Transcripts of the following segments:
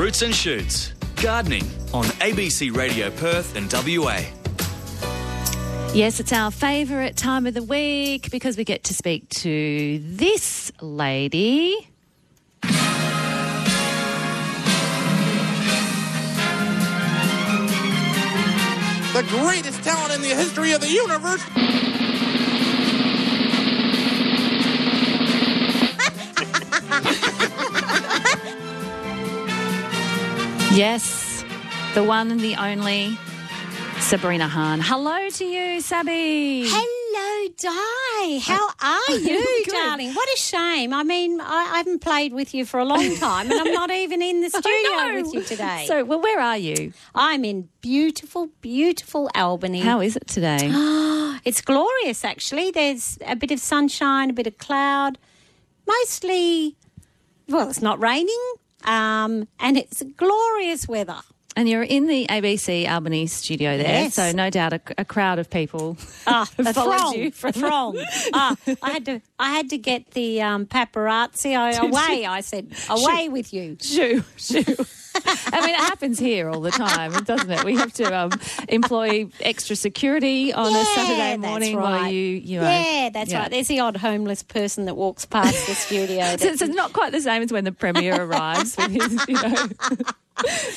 Roots and Shoots. Gardening on ABC Radio Perth and WA. Yes, it's our favourite time of the week because we get to speak to this lady. the greatest talent in the history of the universe. Yes, the one and the only Sabrina Hahn. Hello to you, Sabby. Hello, Di. How are you, darling? What a shame. I mean, I, I haven't played with you for a long time, and I'm not even in the studio with you today. So, well, where are you? I'm in beautiful, beautiful Albany. How is it today? It's glorious, actually. There's a bit of sunshine, a bit of cloud. Mostly, well, it's not raining, um, and it's glorious weather. And you're in the ABC Albany studio there, Yes. so no doubt a, a crowd of people. Ah, followed throng, you a from- throng. ah, I had to, I had to get the um, paparazzi away. I said, away with you. Shoo, shoo. I mean, it happens here all the time, doesn't it? We have to um, employ extra security on a Saturday morning while right. you, you know. Yeah, that's right. There's the odd homeless person that walks past the studio. So that- it's not quite the same as when the premier arrives with his, you know,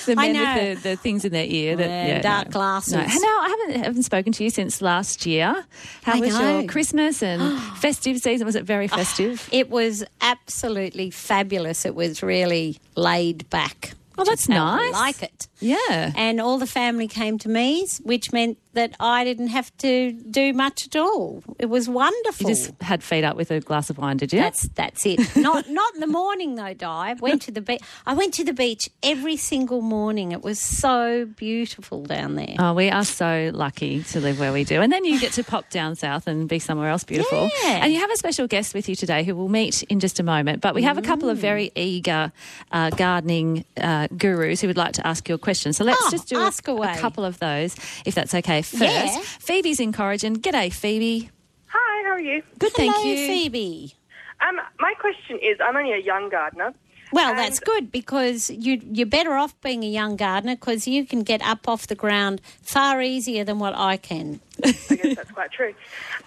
the men know. with the, the things in their ear. That, Yeah, yeah, dark no. glasses. No. Now, I haven't, haven't spoken to you since last year. How I was your. Christmas and festive season? Was it very ah, festive? It was absolutely fabulous. It was really laid back. Oh, that's how I nice. like it. yeah. And all the family came to me, which meant that I didn't have to do much at all. It was wonderful. You just had feet up with a glass of wine, did you? That's that's it. Not not in the morning though, Di. Went to the beach. I went to the beach every single morning. It was so beautiful down there. Oh, we are so lucky to live where we do. And then you get to pop down south and be somewhere else beautiful. Yeah. And you have a special guest with you today who we'll meet in just a moment. But we have a couple of very eager uh, gardening uh, gurus who would like to ask you a question. So let's Oh, just do a- ask a, couple of those, if that's okay. First, Yeah. Phoebe's in Corrigin. G'day, Phoebe. Hi, how are you? Good, Hello, thank you. Phoebe. Um, my question is, I'm only a young gardener. Well, And- that's good because you you're better off being a young gardener because you can get up off the ground far easier than what I can. I guess that's quite true.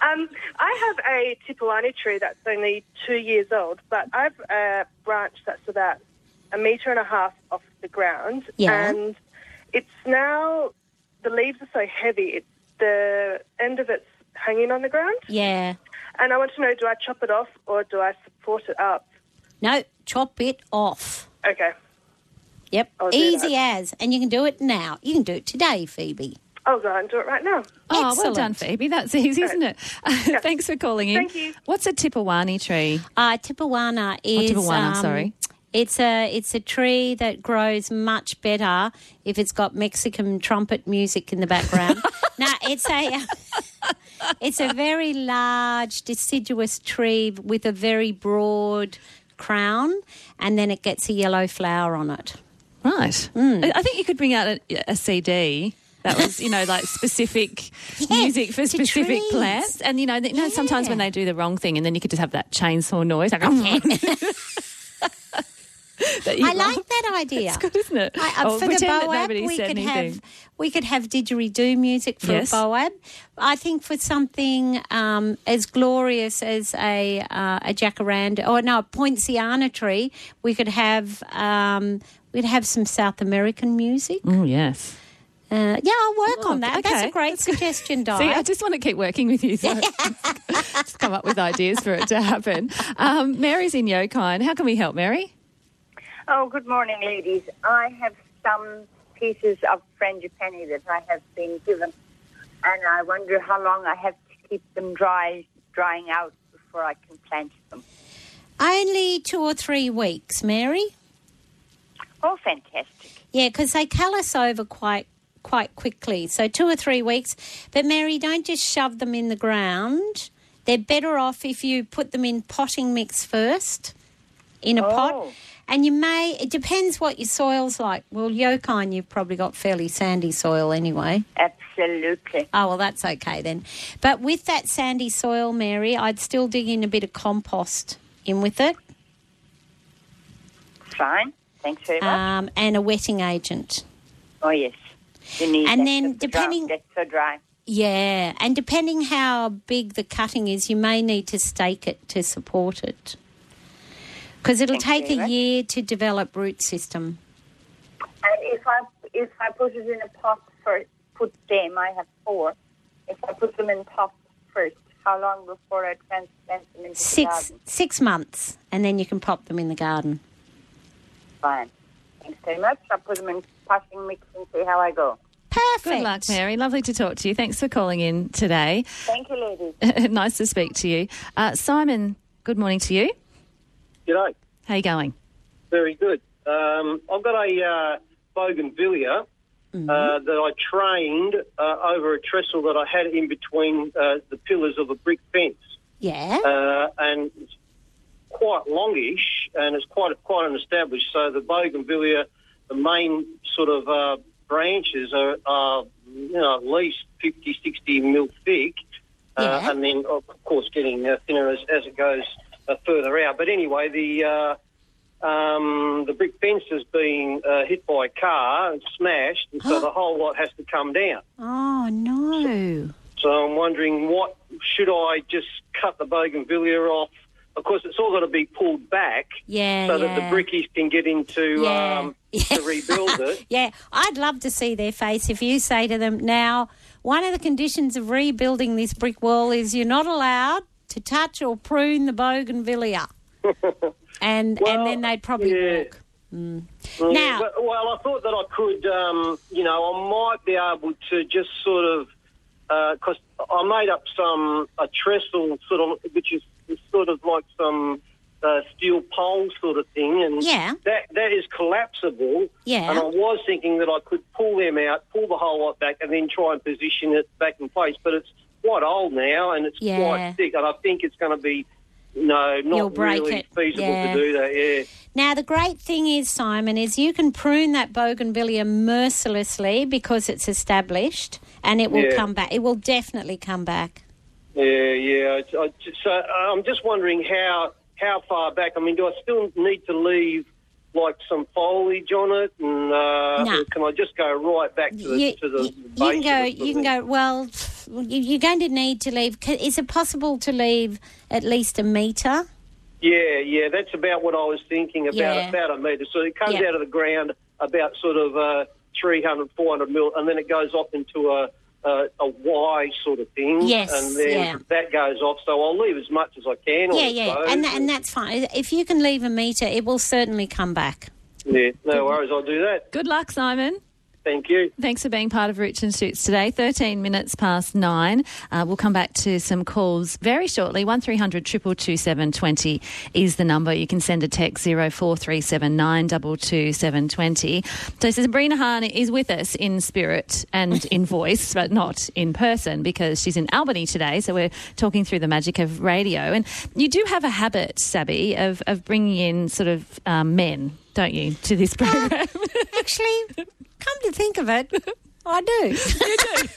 Um, I have a Tipawani tree that's only two years old, but I've a branch that's about a metre and a half off the ground. Yeah. And it's now, the leaves are so heavy, it's, the end of it's hanging on the ground. Yeah. And I want to know, do I chop it off or do I support it up? No, chop it off. Okay. Yep. I'll Easy as. And you can do it now. You can do it today, Phoebe. I'll go and do it right now. Oh, well done, Phoebe. That's easy, isn't it? Thanks for calling in. Thank you. What's a Tipawani tree? Uh, Tipuana is. Oh, Tipuana, um, sorry. It's a it's a tree that grows much better if it's got Mexican trumpet music in the background. no, it's a it's a very large deciduous tree with a very broad crown, and then it gets a yellow flower on it. Right. Hmm. I think you could bring out a, a CD that was, you know, like specific music for specific trees. plants. And, you know, you know, sometimes when they do the wrong thing and then you could just have that chainsaw noise. Like, you I like that idea. It's good, isn't it? I, uh, Or for the Boab, we could anything. have we could have didgeridoo music for Yes. a Boab. I think for something um, as glorious as a uh, a jacaranda or no a poinciana tree, we could have um, we'd have some South American music. Oh, yes. Uh, yeah, I'll work Oh, on that. That's a great suggestion, Di. See, I just want to keep working with you. So just come up with ideas for it to happen. Um, Mary's in Yokine. How can we help, Mary? Oh, good morning, ladies. I have some pieces of frangipani that I have been given, and I wonder how long I have to keep them dry, drying out before I can plant them. Only two or three weeks, Mary. Oh, fantastic. Yeah, because they callus over quite quite quickly. So two or three weeks. But Mary, don't just shove them in the ground. They're better off if you put them in potting mix first, in a pot. Oh. And you may. It depends what your soil's like. Well, Yokine, you've probably got fairly sandy soil anyway. Absolutely. Oh well, that's okay then. But with that sandy soil, Mary, I'd still dig in a bit of compost in with it. Fine. Thanks very much. um, and a wetting agent. oh, yes. You need and that then depending- so dry. Yeah, and depending how big the cutting is, you may need to stake it to support it. Because it'll Thank take very a much. year to develop root system. And if I if I put it in a pot first, put them. I have four. If I put them in pots first, how long before I transplant them into the Six garden? six months, and then you can pop them in the garden. Fine. Thanks very much. I'll put them in potting mix and see how I go. Perfect. Good luck, Mary. Lovely to talk to you. Thanks for calling in today. Thank you, ladies. nice to speak to you. Uh, Simon, good morning to you. G'day. How you going? Very good. Um, I've got a uh, bougainvillea uh, that I trained uh, over a trestle that I had in between uh, the pillars of a brick fence, Yeah. uh, and it's quite longish and it's quite quite an established. So the bougainvillea, the main sort of uh, branches are, are you know at least 50, 60 mil thick, uh, Yeah. and then of course getting uh, thinner as, as it goes uh, further out. But anyway, the uh, um, the brick fence has been uh, hit by a car and smashed, and so the whole lot has to come down. oh no. So I'm wondering, what should I just cut the bougainvillea off? Of course, it's all got to be pulled back Yeah. so yeah. that the brickies can get into Yeah. um, to rebuild it. Yeah, I'd love to see their face if you say to them, now, one of the conditions of rebuilding this brick wall is you're not allowed to touch or prune the bougainvillea. and Well, and then they'd probably yeah. walk. Mm. Yeah, Now- but- well, I thought that I could, um, you know, I might be able to just sort of, because I made up some a trestle sort of, which is, is sort of like some uh, steel pole sort of thing, and Yeah. that that is collapsible. Yeah. And I was thinking that I could pull them out, pull the whole lot back, and then try and position it back in place. But it's quite old now, and it's Yeah. quite thick, and I think it's going to be. No, not break really it. feasible Yeah. to do that. Yeah. Now, the great thing is, Simon, is you can prune that bougainvillea mercilessly because it's established and it will Yeah. come back. It will definitely come back. Yeah, yeah. I, so I'm just wondering how how far back. I mean, do I still need to leave like some foliage on it, and uh, No. can I just go right back to the you, to the you- base you can go. You can go. Well, you're going to need to leave. Is it possible to leave at least a metre? Yeah, yeah. That's about what I was thinking. About Yeah. about a metre. So it comes Yeah. out of the ground about sort of uh, 300, 400 mil, and then it goes off into a. A, a Y sort of thing, Yes, and then yeah. that goes off. So I'll leave as much as I can. Yeah, I yeah, and tha- and that's fine. If you can leave a metre, it will certainly come back. yeah, no worries. I'll do that. Good luck, Simon. Thank you. Thanks for being part of Roots and Shoots today. 13 minutes past nine. Uh, we'll come back to some calls very shortly. 1300 222 720 is the number. You can send a text 0437 922 720. So Sabrina Hahn is with us in spirit and in voice, but not in person because she's in Albany today. So we're talking through the magic of radio. And you do have a habit, Sabby, of, of bringing in sort of um, men, don't you, to this program? Actually, come to think of it, I do. You do.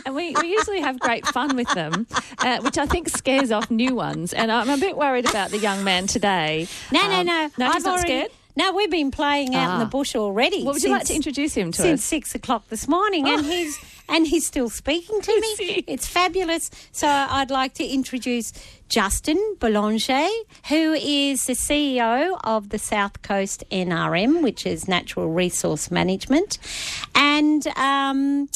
and we, we usually have great fun with them, uh, which I think scares off new ones. And I'm a bit worried about the young man today. No, no, Um, no. No, I've he's not already, scared. No, we've been playing out in Ah. the bush already. What would you like to introduce him to since us? six o'clock this morning, and he's and he's still speaking to me. he? It's fabulous. So I'd like to introduce Justin Boulanger, who is the CEO of the South Coast NRM, which is Natural Resource Management, and. Um,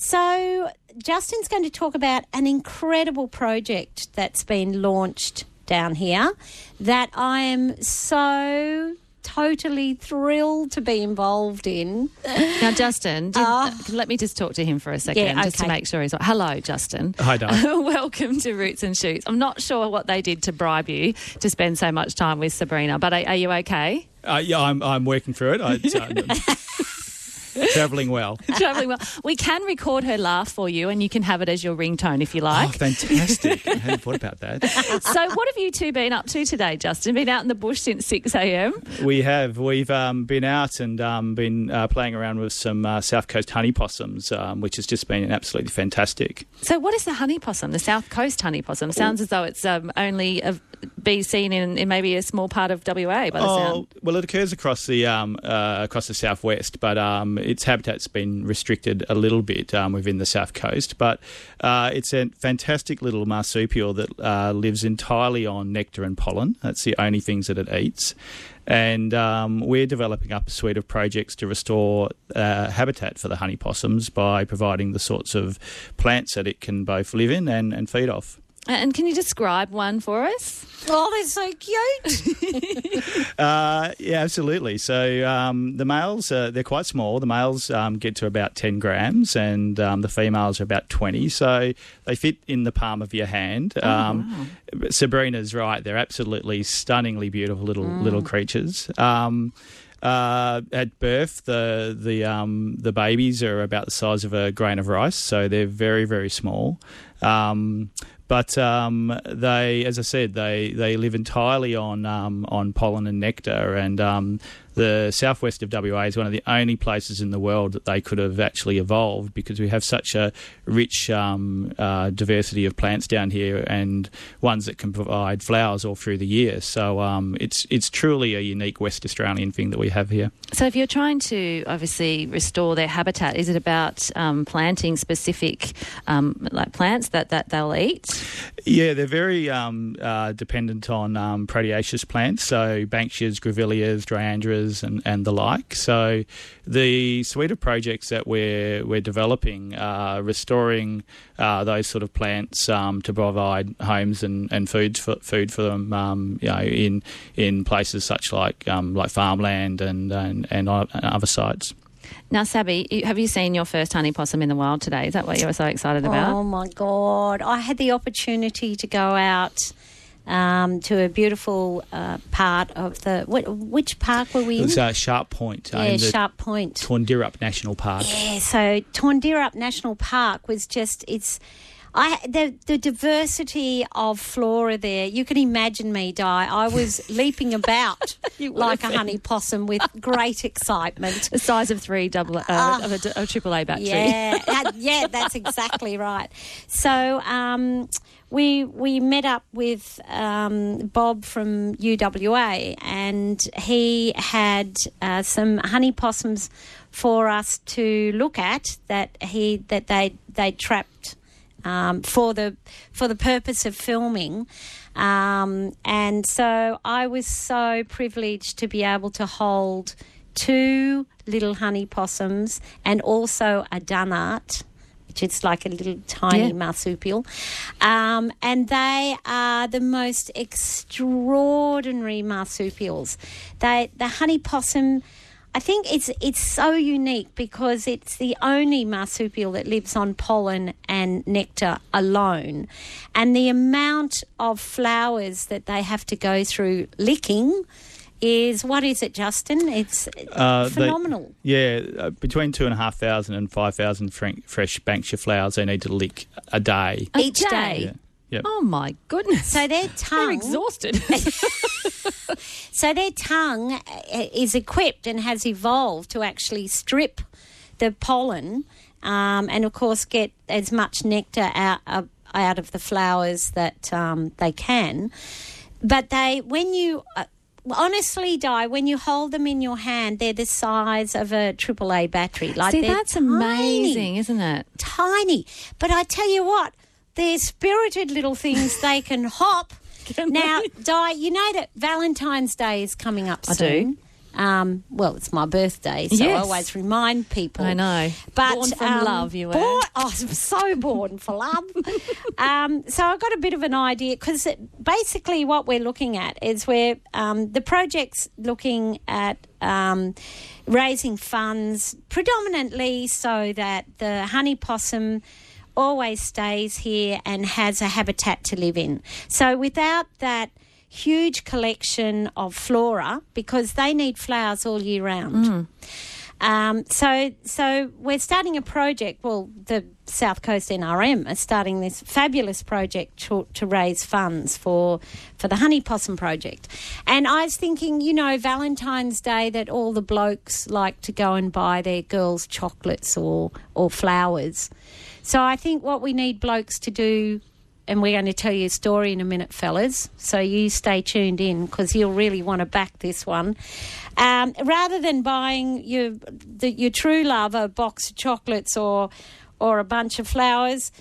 so, Justin's going to talk about an incredible project that's been launched down here that I am so totally thrilled to be involved in. Now, Justin, did, Ah. let me just talk to him for a second, Yeah, just to make sure he's. Hello, Justin. Hi, Di. Welcome to Roots and Shoots. I'm not sure what they did to bribe you to spend so much time with Sabrina, but are, are you okay? Uh, yeah, I'm, I'm working through it. I, uh, travelling well. Travelling well. We can record her laugh for you, and you can have it as your ringtone if you Oh, like. fantastic! I hadn't thought about that. so, what have you two been up to today, Justin? Been out in the bush since six a.m. We have. We've um, been out and um, been uh, playing around with some uh, South Coast honey possums, um, which has just been absolutely fantastic. So, what is the honey possum? The South Coast honey possum sounds as though it's um, only uh, be seen in, in maybe a small part of WA. By the Oh, sound. well, it occurs across the um, uh, across the southwest, but its habitat's been restricted a little bit um, within the south coast. But uh, it's a fantastic little marsupial that uh, lives entirely on nectar and pollen. That's the only things that it eats. And um, we're developing up a suite of projects to restore uh, habitat for the honey possums by providing the sorts of plants that it can both live in and, and feed off. And can you describe one for us? Oh, they're so cute. Uh, yeah, absolutely. So um, the males, uh, they're quite small. The males um, get to about 10 grams and um, the females are about 20. So they fit in the palm of your hand. um, but Sabrina's right. They're absolutely stunningly beautiful little little creatures. Um, uh, at birth, the the um, the babies are about the size of a grain of rice, so they're very very small. Um, but um, they, as I said, they, they live entirely on um, on pollen and nectar, and um, the southwest of WA is one of the only places in the world that they could have actually evolved because we have such a rich um, uh, diversity of plants down here, and ones that can provide flowers all through the year. So um, it's it's truly a unique West Australian thing that we have here. So, if you're trying to obviously restore their habitat, is it about um, planting specific um, like plants that, that they'll eat? Yeah, they're very um, uh, dependent on um, proteaceous plants, so Banksias, Grevilleas, Dryandras, and, and the like. So the suite of projects that we're we're developing are restoring uh, those sort of plants um, to provide homes and, and food for food for them. Um, you know, in in places such like um, like farmland and and, and other sites. Now, Sabby, have you seen your first honey possum in the wild today? Is that what you were so excited about? Oh my God. I had the opportunity to go out um, to a beautiful uh, part of the. What, which park were we It was uh, Sharp Point, uh, yeah, in the Sharp Point. Torndirrup National Park. Yeah, so Torndirrup National Park was just it's. I the the diversity of flora there. You can imagine me, Di. I was leaping about like a honey possum with great excitement. The size of three double uh, of a, a triple A battery. Yeah, that- yeah, that's exactly right. So um, we we met up with um, Bob from UWA, and he had uh, some honey possums for us to look at that he that they they trapped um, for the for the purpose of filming. Um, and so I was so privileged to be able to hold two little honey possums and also a dunnart, which is like a little tiny Yeah. marsupial. Um, and they are the most extraordinary marsupials. They, the honey possum. I think it's it's so unique because it's the only marsupial that lives on pollen and nectar alone, and the amount of flowers that they have to go through licking is what is it, Justin? It's Uh, they- phenomenal. yeah, uh, between two and a half thousand and five thousand fre- fresh Banksia flowers they need to lick a day. A Each day. day. Yeah. Yep. Oh my goodness. So their They're tongue, exhausted. so their tongue uh, is equipped and has evolved to actually strip the pollen, um, and of course get as much nectar out of, out of the flowers that um, they can. But they, when you uh, honestly, Di, when you hold them in your hand, they're the size of a AAA battery. Like See, that's tiny. amazing, isn't it? tiny. But I tell you what, they're spirited little things. They can hop. now, Di, you know that Valentine's Day is coming up I do. Um, well, it's my birthday, so I always remind people. I know. But Born from um, love, you were. born- oh, I'm so born for love. um, so I got a bit of an idea because basically what we're looking at is we're um, the project's looking at um, raising funds predominantly so that the honey possum always stays here and has a habitat to live in. So without that huge collection of flora, because they need flowers all year round. Um, so, so we're starting a project. Well, the South Coast NRM are starting this fabulous project to, to raise funds for for the honey possum project. And I was thinking, you know, Valentine's Day that all the blokes like to go and buy their girls chocolates or or flowers. So I think what we need blokes to do and we're going to tell you a story in a minute, fellas. So you stay tuned in because you'll really want to back this one. Um, rather than buying your the, your true love a box of chocolates or or a bunch of flowers,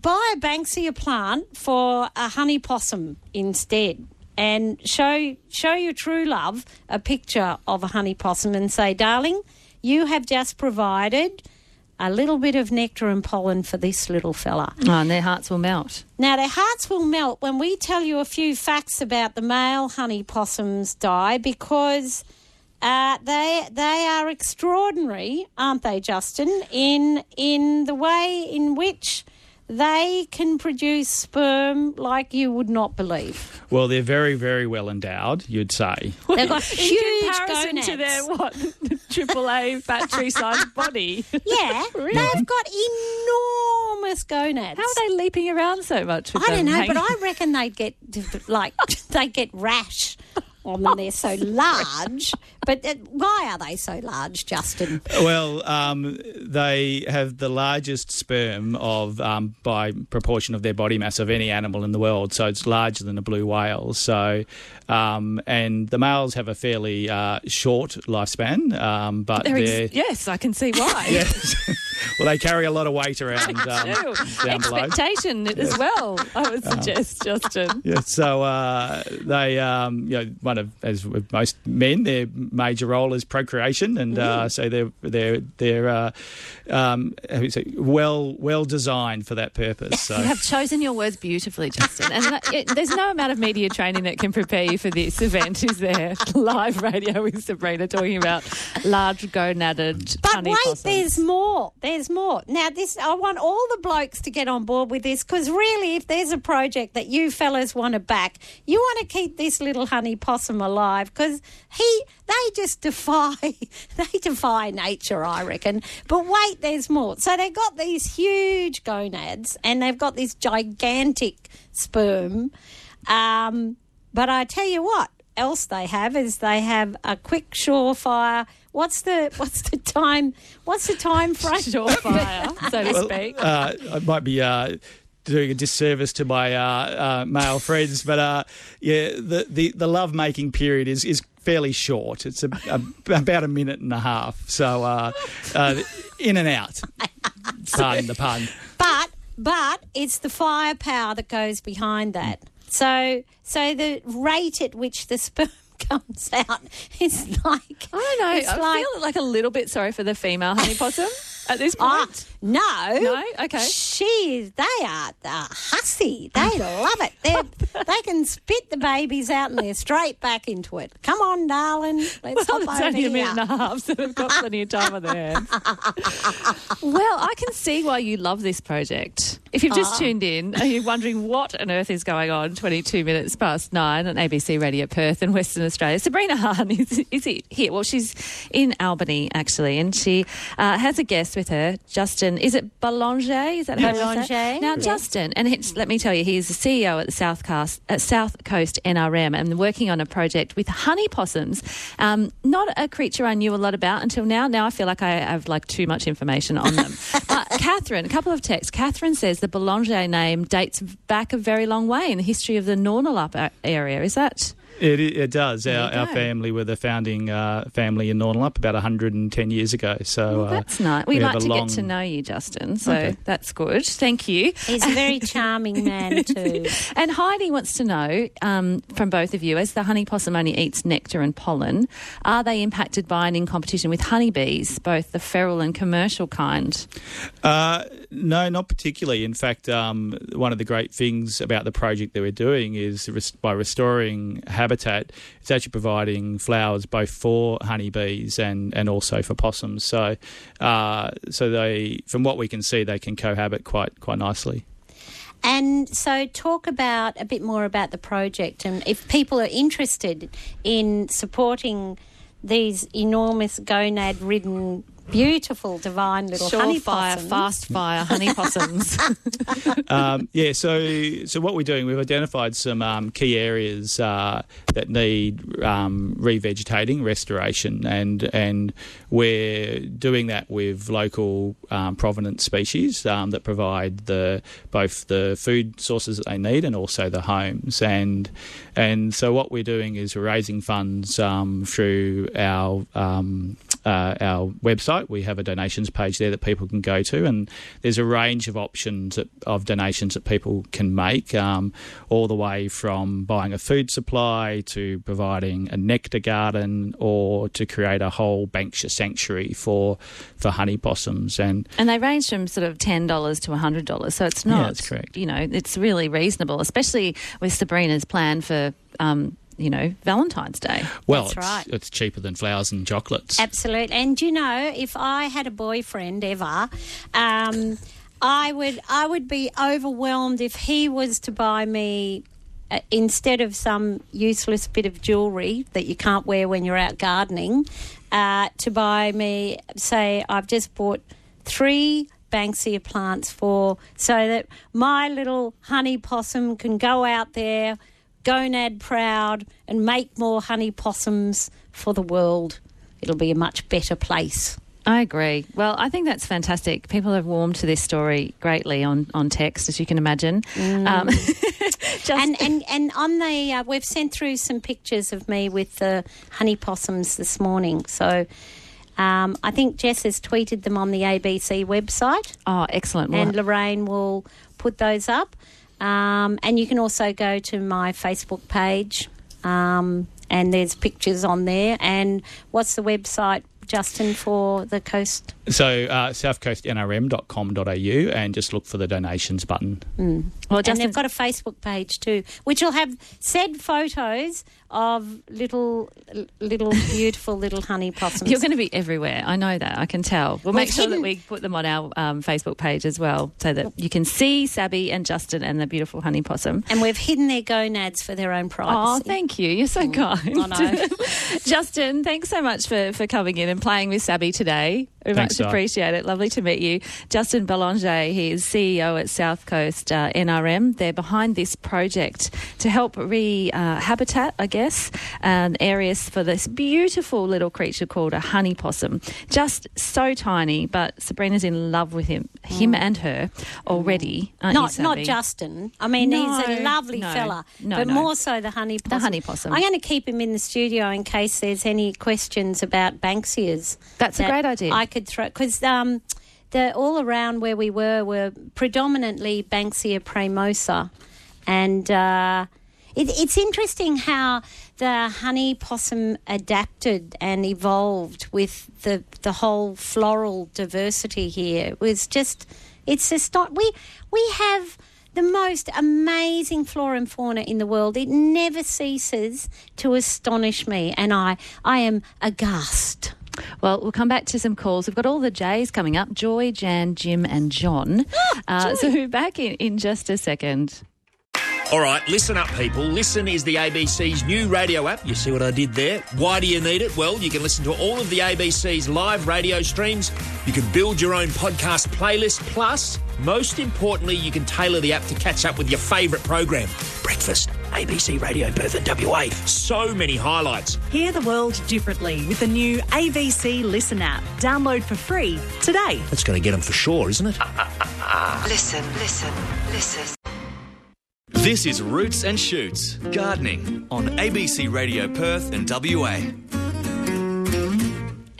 buy a banksia plant for a honey possum instead. And show show your true love a picture of a honey possum and say, darling, you have just provided a little bit of nectar and pollen for this little fella. Oh, and their hearts will melt. Now, their hearts will melt when we tell you a few facts about the male honey possums die because uh, they they are extraordinary, aren't they, Justin? In in the way in which they can produce sperm like you would not believe. Well, they're very, very well endowed, you'd say. They've got huge gonads. to their what triple A battery sized body. yeah, really? they've got enormous gonads. How are they leaping around so much? With I don't know, but I reckon they'd get like they get rash on them. They're so large. But uh, why are they so large, Justin? Well, um, they have the largest sperm of um, by proportion of their body mass of any animal in the world. So it's larger than a blue whale. So, um, and the males have a fairly uh, short lifespan, um, but They're they're ex- yes, I can see why. yes. Well, they carry a lot of weight around um, Ew. down below. Expectation as well, I would suggest, Justin. Yeah, so uh, they, um, you know, one of as with most men, their major role is procreation, and uh, so they're they're they're uh, um, how do you say, well well designed for that purpose. So You have chosen your words beautifully, Justin. And that, it, there's no amount of media training that can prepare you for this event, is there? Live radio with Sabrina talking about large gonaded But honey wait, possums. there's more. There's more. Now, this I want all the blokes to get on board with this because really, if there's a project that you fellas want to back, you want to keep this little honey possum alive because he, they just defy, they defy nature, I reckon. But wait, there's more. So they've got these huge gonads and they've got this gigantic sperm. Um, but I tell you what else they have is they have a quick surefire. What's the what's the time? What's the time frame? surefire, so to Well, speak. uh, I might be. Uh, Doing a disservice to my uh, uh, male friends, but uh, yeah, the, the, the love making period is, is fairly short. It's a, a, about a minute and a half, so uh, uh, in and out. Pardon the pun. But but it's the firepower that goes behind that. So so the rate at which the sperm comes out is like I don't know. It's I like, feel like a little bit sorry for the female honey possum at this Ah, point. no, No? Okay. She is. They are uh, hussy. They love it. They they can spit the babies out and they're straight back into it. Come on, darling. Let's Well, hop it's over only a minute and a half, so they've got plenty of time on their hands. well, I can see why you love this project. If you've Ah. just tuned in, are you wondering what on earth is going on 22 minutes past nine on ABC Radio Perth in Western Australia? Sabrina Hahn is, is it here? Well, she's in Albany, actually, and she uh, has a guest with her, Justin. Is it Boulanger? Is that how you say? Boulanger, Now, yes. Justin, and it's, let me tell you, he's the CEO at the South Coast, at South Coast NRM and working on a project with honey possums. Um, not a creature I knew a lot about until now. Now I feel like I have like too much information on them. but Catherine, a couple of texts. Catherine says the Boulanger name dates back a very long way in the history of the Nornalup area. Is that? It, it does. Our, our family were the founding uh, family in Nornalup about 110 years ago. So uh, That's nice. We, we like to a get to know you, Justin. So Okay. that's good. Thank you. He's a very charming man too. And Heidi wants to know um, from both of you, as the honey possum only eats nectar and pollen, are they impacted by and in competition with honeybees, both the feral and commercial kind? Uh, no, not particularly. In fact, um, one of the great things about the project that we're doing is res- by restoring habitat, it's actually providing flowers both for honeybees and, and also for possums. So, uh, so they, from what we can see, they can cohabit quite quite nicely. And so, talk about a bit more about the project, and if people are interested in supporting these enormous gonad ridden, beautiful, divine little honey Surefire, possums. fast fire honey possums. um, yeah, so so what we're doing, we've identified some um, key areas uh, that need um, revegetating, restoration, and and we're doing that with local um, provenance species um, that provide the both the food sources that they need and also the homes. And and so what we're doing is we're raising funds um, through our um, uh, our website. We have a donations page there that people can go to, and there's a range of options that, of donations that people can make, um, all the way from buying a food supply to providing a nectar garden or to create a whole Banksia sanctuary for for honey possums. And and they range from sort of ten dollars to hundred dollars. So it's not. yeah, that's correct. You know, it's really reasonable, especially with Sabrina's plan for. Um, you know, Valentine's Day. well, That's it's, right. it's cheaper than flowers and chocolates. Absolutely. And you know, if I had a boyfriend ever, um, I would I would be overwhelmed if he was to buy me uh, instead of some useless bit of jewellery that you can't wear when you're out gardening, uh, to buy me say I've just bought three Banksia plants for so that my little honey possum can go out there gonad proud and make more honey possums for the world. It'll be a much better place. I agree. Well, I think that's fantastic. People have warmed to this story greatly on, on text, as you can imagine. Um, just, And and and on the uh, we've sent through some pictures of me with the honey possums this morning. So um, I think Jess has tweeted them on the ABC website, oh, excellent. And Lorraine will put those up. Um, and you can also go to my Facebook page, um, and there's pictures on there. And what's the website, Justin, for the coast? So uh, southcoastnrm.com.au and just look for the donations button. Well, and Justin, they've got a Facebook page too, which will have said photos of little, little beautiful little honey possums. You're going to be everywhere. I know that. I can tell. We'll We've make sure that we put them on our um, Facebook page as well so that you can see Sabby and Justin and the beautiful honey possum. and we've hidden their gonads for their own Oh, thank you. You're so kind. I know. Justin, thanks so much for, for coming in and playing with Sabby today. We Thanks, much appreciate it. Lovely to meet you. Justin Bellanger, he is CEO at South Coast uh, NRM. They're behind this project to help re-habitat, I guess, um, areas for this beautiful little creature called a honey possum. Just so tiny, but Sabrina's in love with him, him and her already. aren't you, Mm. Not not Justin. I mean, he's a lovely no, fella, no, but no. more so the honey possum. The honey possum. I'm going to keep him in the studio in case there's any questions about Banksias. That's a great idea. I could throw because um, the all around where we were were predominantly Banksia praemorsa, and uh, it, it's interesting how the honey possum adapted and evolved with the the whole floral diversity here. It was just it's just not we we have the most amazing flora and fauna in the world. It never ceases to astonish me, and I I am aghast. Well, we'll come back to some calls. We've got all the J's coming up Joy, Jan, Jim, and John. uh, so back in, in just a second. All right, listen up, people. Listen is the ABC's new radio app. You see what I did there? Why do you need it? Well, you can listen to all of the ABC's live radio streams. You can build your own podcast playlist. Plus, most importantly, you can tailor the app to catch up with your favourite program. Breakfast, ABC Radio Perth and WA. So many highlights. Hear the world differently with the new ABC Listen app. Download for free today. That's going to get them for sure, isn't it? Listen, listen, listen. This is Roots and Shoots Gardening on ABC Radio Perth and WA.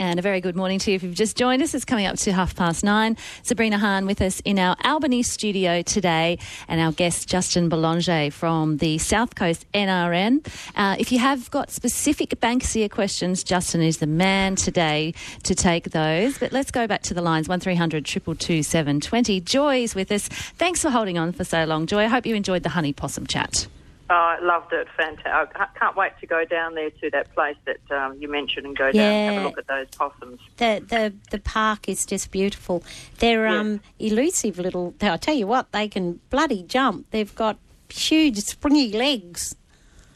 And a very good morning to you if you've just joined us. It's coming up to half past nine. Sabrina Hahn with us in our Albany studio today, and our guest Justin Bellanger from the South Coast NRM. Uh, if you have got specific Banksia questions, Justin is the man today to take those. But let's go back to the lines one 222 720. Joy's with us. Thanks for holding on for so long, Joy. I hope you enjoyed the honey possum chat. Oh, I loved it. Fantastic. I can't wait to go down there to that place that um, you mentioned and go down and have a look at those possums. The the the park is just beautiful. They're um elusive little. I tell you what, they can bloody jump. They've got huge springy legs.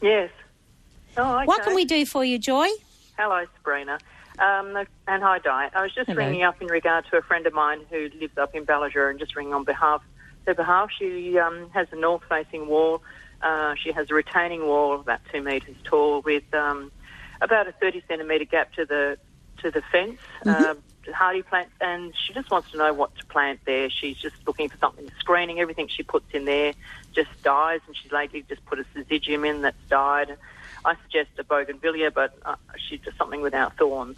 Yes. Oh, okay. What can we do for you, Joy? Hello, Sabrina. Um, and hi, Di. I was just Hello. ringing up in regard to a friend of mine who lives up in Ballajura and just ringing on behalf her behalf. She um, has a north-facing wall. Uh, she has a retaining wall about two metres tall with um, about a 30 centimetre gap to the to the fence. Uh, hardy plant, and she just wants to know what to plant there. She's just looking for something screening. Everything she puts in there just dies, and she's lately just put a syzygium in that's died. I suggest a bougainvillea, but uh, she's just something without thorns.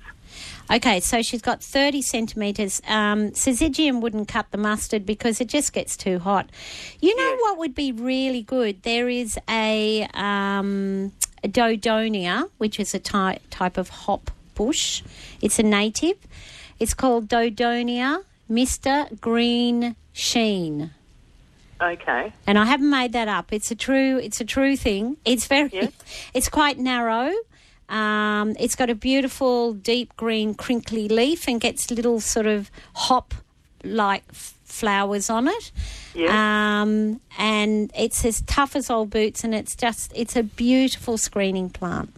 Okay, so she's got 30 centimetres. Um, Syzygium wouldn't cut the mustard because it just gets too hot. You know what would be really good? There is a, um, a Dodonaea, which is a ty- type of hop bush. It's a native. It's called Dodonaea Mr. Green Sheen. Okay. And I haven't made that up. It's a true. It's a true thing. It's very. Yes. It's quite narrow. Um, it's got a beautiful deep green crinkly leaf and gets little sort of hop like flowers on it. Um, and it's as tough as old boots, and it's just it's a beautiful screening plant.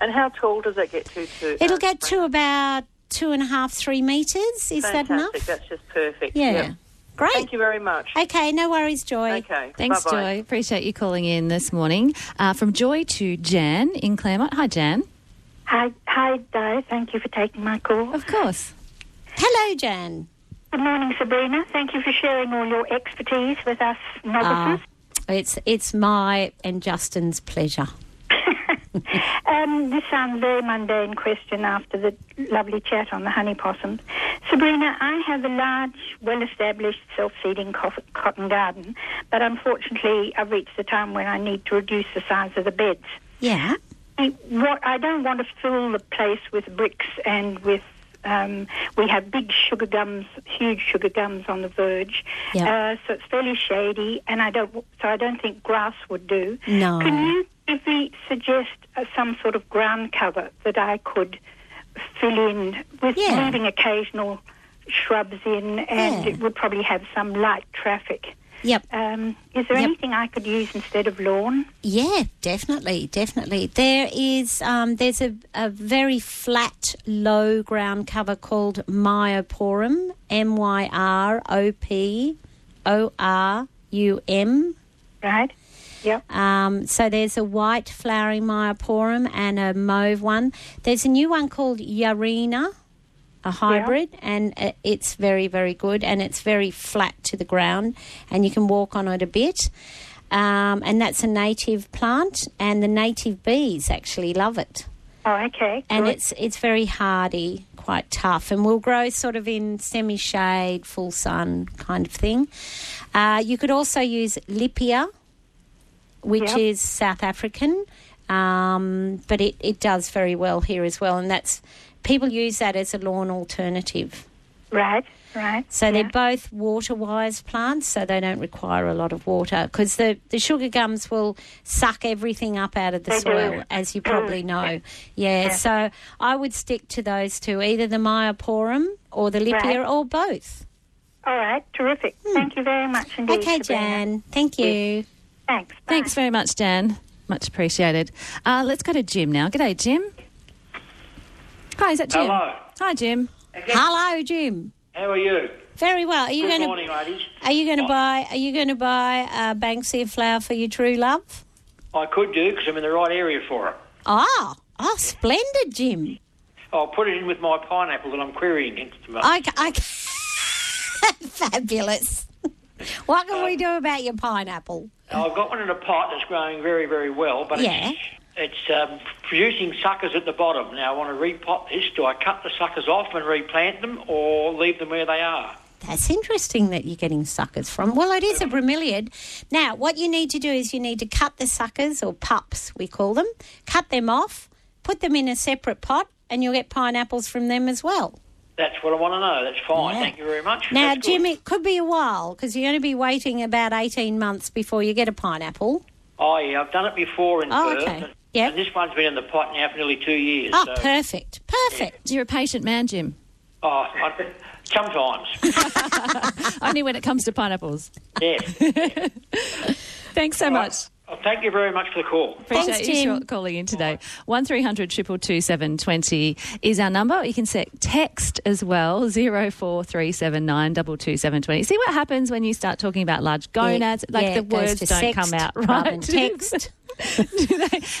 And how tall does it get to? to It'll uh, get to about two and a half, three meters. Is that enough? That's just perfect. Yeah. Yep. Great. Thank you very much. Okay, no worries, Joy. Okay. Thanks, Bye-bye. Joy. Appreciate you calling in this morning. Uh, from Joy to Jan in Claremont. Hi, Jan. Hi, hi, Di. Thank you for taking my call. Of course. Hello, Jan. Good morning, Sabrina. Thank you for sharing all your expertise with us novices. Ah, it's it's my and Justin's pleasure. Um, this sounds a very mundane question after the lovely chat on the honey possums. Sabrina, I have a large, well-established self-seeding co- cotton garden, but unfortunately I've reached the time when I need to reduce the size of the beds. Yeah. I- What I don't want to fill the place with bricks and with. Um, we have big sugar gums, huge sugar gums on the verge, Yeah. uh, so it's fairly shady, and I don't. So I don't think grass would do. No. Can you give me suggest uh, some sort of ground cover that I could fill in with Yeah. leaving occasional shrubs in, and Yeah. it would probably have some light traffic. Yep. Um, is there Yep. anything I could use instead of lawn? Yeah, definitely, definitely. There is um, there's a, a very flat, low ground cover called Myoporum, M Y R O P O R U M. Right. Yep. Um, so there's a white flowering Myoporum and a mauve one. There's a new one called Yareena, a hybrid, and uh, it's very, very good, and it's very flat to the ground, and you can walk on it a bit. Um, and that's a native plant, and the native bees actually love it. Oh, okay. And good. it's it's very hardy, quite tough, and will grow sort of in semi shade, full sun kind of thing. Uh, you could also use Lippia, which Yep. is South African, um, but it, it does very well here as well, and that's people use that as a lawn alternative. right, right. So they're both water wise plants, so they don't require a lot of water because the, the sugar gums will suck everything up out of the They do. soil, as you probably know. Yeah, so I would stick to those two either the Myoporum or the Lippia Right. or both. All right, terrific. Thank you very much indeed. Okay, Sabrina. Jan. Thank you. Thanks. Thanks very much, Jan. Much appreciated. Uh, let's go to Jim now. G'day, Jim. Hi, is that Jim? Hello. Hi, Jim. Hello, Jim. How are you? Very well. Are you Good going to? morning, ladies. Are you going to buy? Are you going to buy a Banksia flower for your true love? I could do because I'm in the right area for it. Ah, oh, splendid, Jim. I'll put it in with my pineapple that I'm querying into tomorrow. Okay, okay. fabulous. What can we do about your pineapple? I've got one in a pot that's growing very, very well, but Yeah. it's, it's um, producing suckers at the bottom. Now, I want to repot this. Do I cut the suckers off and replant them or leave them where they are? That's interesting that you're getting suckers from. Well, it is a bromeliad. Now, what you need to do is you need to cut the suckers, or pups, we call them, cut them off, put them in a separate pot, and you'll get pineapples from them as well. That's what I want to know. That's fine. Yeah. Thank you very much. Now, That's good. Jim, it could be a while because you're going to be waiting about 18 months before you get a pineapple. Oh, yeah, I've done it before in Oh, Perth. okay. Yep. And this one's been in the pot now for nearly two years. Oh, so, perfect. Perfect. You're a patient man, Jim. Oh, I, sometimes. Only when it comes to pineapples. Yeah. Thanks so much. Oh, thank you very much for the call. Appreciate Thanks, you Tim. short- calling in today. One 220 is our number. You can set text as well, 04379 22720. See what happens when you start talking about large gonads? Yeah, like yeah, the words don't sext come out right. than text.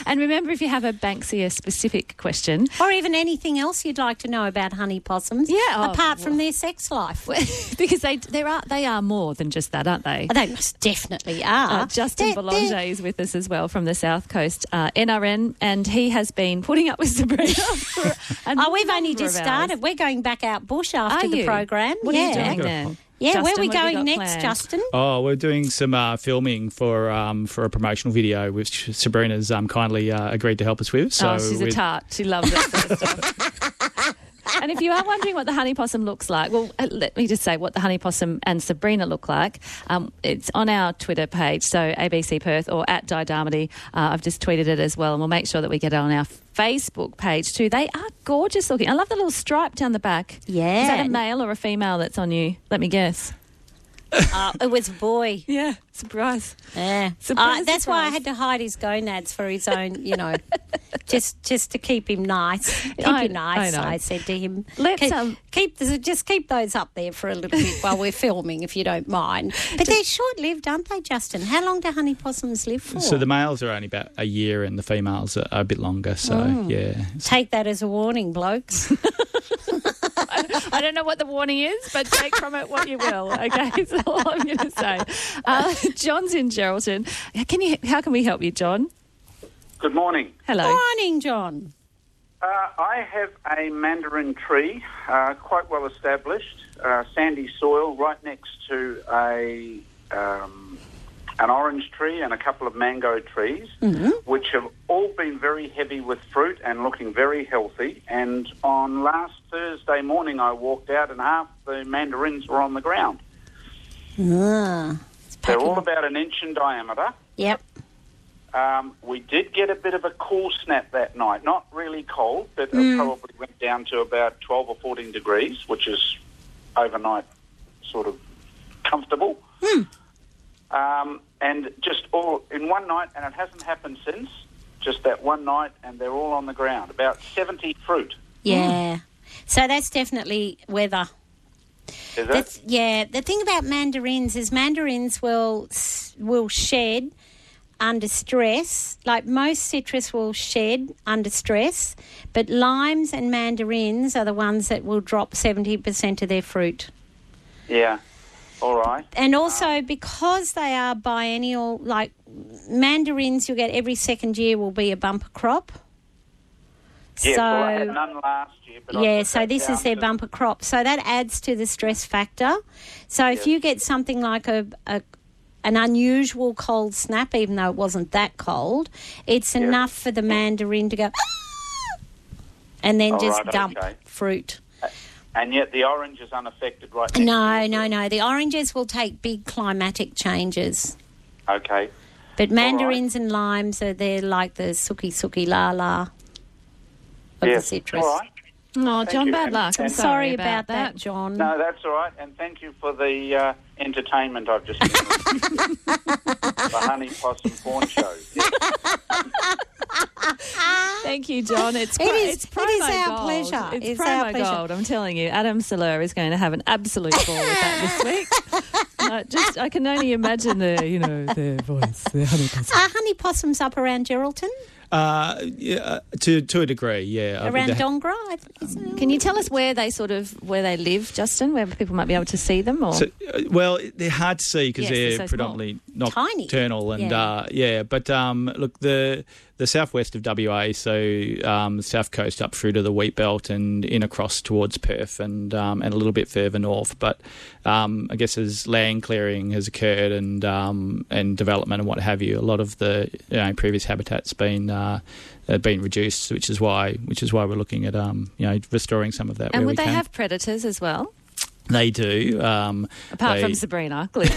And remember, if you have a Banksia specific question, Or even anything else you'd like to know about honey possums. Yeah, oh, apart from their sex life. because they there are they are more than just that, aren't they? they most definitely are. Uh, Justin They're- Bellanger they're- is with us as well from the South Coast uh, NRM, and he has been putting up with Sabrina. For Oh, we've only just started. We're going back out bush after Are the you? program. What yeah. are you doing then? Yeah, where Justin, are we what have you going next, planned? Justin? Oh, we're doing some uh, filming for um, for a promotional video, which Sabrina's um, kindly uh, agreed to help us with. So oh, she's a tart. She loves that sort of stuff. And if you are wondering what the honey possum looks like, well, uh, let me just say what the honey possum and Sabrina look like. Um, it's on our Twitter page, so ABC Perth or at Di Darmody. Uh, I've just tweeted it as well, and we'll make sure that we get it on our Facebook page too. They are gorgeous looking. I love the little stripe down the back. Yeah. Is that a male or a female that's on you? Let me guess. Uh, it was a boy. Yeah, surprise. Yeah, Surprise, Uh, that's why I had to hide his gonads for his own, you know, just just to keep him nice. Keep I- him nice. I. I, said to him, Let's, keep, um, keep the- just keep those up there for a little bit while we're filming, if you don't mind. But they're short lived, aren't they, Justin? How long do honey possums live for? So the males are only about a year, and the females are a bit longer. So Oh. yeah, Take that as a warning, blokes. I don't know what the warning is, but take from it what you will. Okay, that's all I'm going to say. Uh, John's in Geraldton. Can you? How can we help you, John? Good morning. Hello. Morning, John. Uh, I have a mandarin tree, uh, quite well established, uh, sandy soil, right next to a um, an orange tree and a couple of mango trees, which have all been very heavy with fruit and looking very healthy. And on last Thursday morning, I walked out and half the mandarins were on the ground. Ah, They're all about an inch in diameter. Yep. Um, we did get a bit of a cool snap that night. Not really cold, but Mm. it probably went down to about 12 or 14 degrees, which is overnight sort of comfortable. Hmm. Um, and just all in one night, and it hasn't happened since, just that one night, and they're all on the ground. About 70 fruit. Yeah. So that's definitely weather. Is That's, it? yeah. The thing about mandarins is mandarins will will shed under stress. Like most citrus will shed under stress, but limes and mandarins are the ones that will drop seventy percent of their fruit. Yeah. All right. And also because they are biennial, like mandarins, you'll get every second year will be a bumper crop. Yeah, so well, I had none last year, but yeah, so this is their bumper crop. So that adds to the stress factor. So if you get something like a, a an unusual cold snap, even though it wasn't that cold, it's enough for the mandarin to go "Ah!" and then All just right, dump okay. fruit. And yet the orange is unaffected right No, no, no. The oranges will take big climatic changes. Okay. But mandarins and limes are they're like the suki suki la la of the citrus. All right. Oh, Thank John, you. bad And- luck. I'm and- sorry, Sorry about that, John. No, that's all right. And thank you for the uh, entertainment I've just been with. the Honey Possum Porn Show. Thank you, John. It's It pro- is- it's it is promo our gold. pleasure. It's, It's promo our pleasure. gold. I'm telling you, Adam Soler is going to have an absolute ball with that this week. Uh, just, I can only imagine the, you know, their voice, their honey possum. Are honey possums up around Geraldton? Uh, yeah, to to a degree, yeah. Around they- Dongara? I think, isn't? Can you tell us where they sort of where they live, Justin? Where people might be able to see them? Or So, uh, well, they're hard to see because Yes, they're they're, so small. predominantly Tiny. nocturnal and Yeah. uh, yeah. But um, look, the the southwest of WA, so um, south coast up through to the wheat belt and in across towards Perth and um, and a little bit further north. But um, I guess as land clearing has occurred and um, and development and what have you, a lot of the you know, previous habitat's been uh, been reduced, which is why which is why we're looking at um, you know restoring some of that. and would they can. have predators as well? They do. Um, Apart they- from Sabrina, clearly.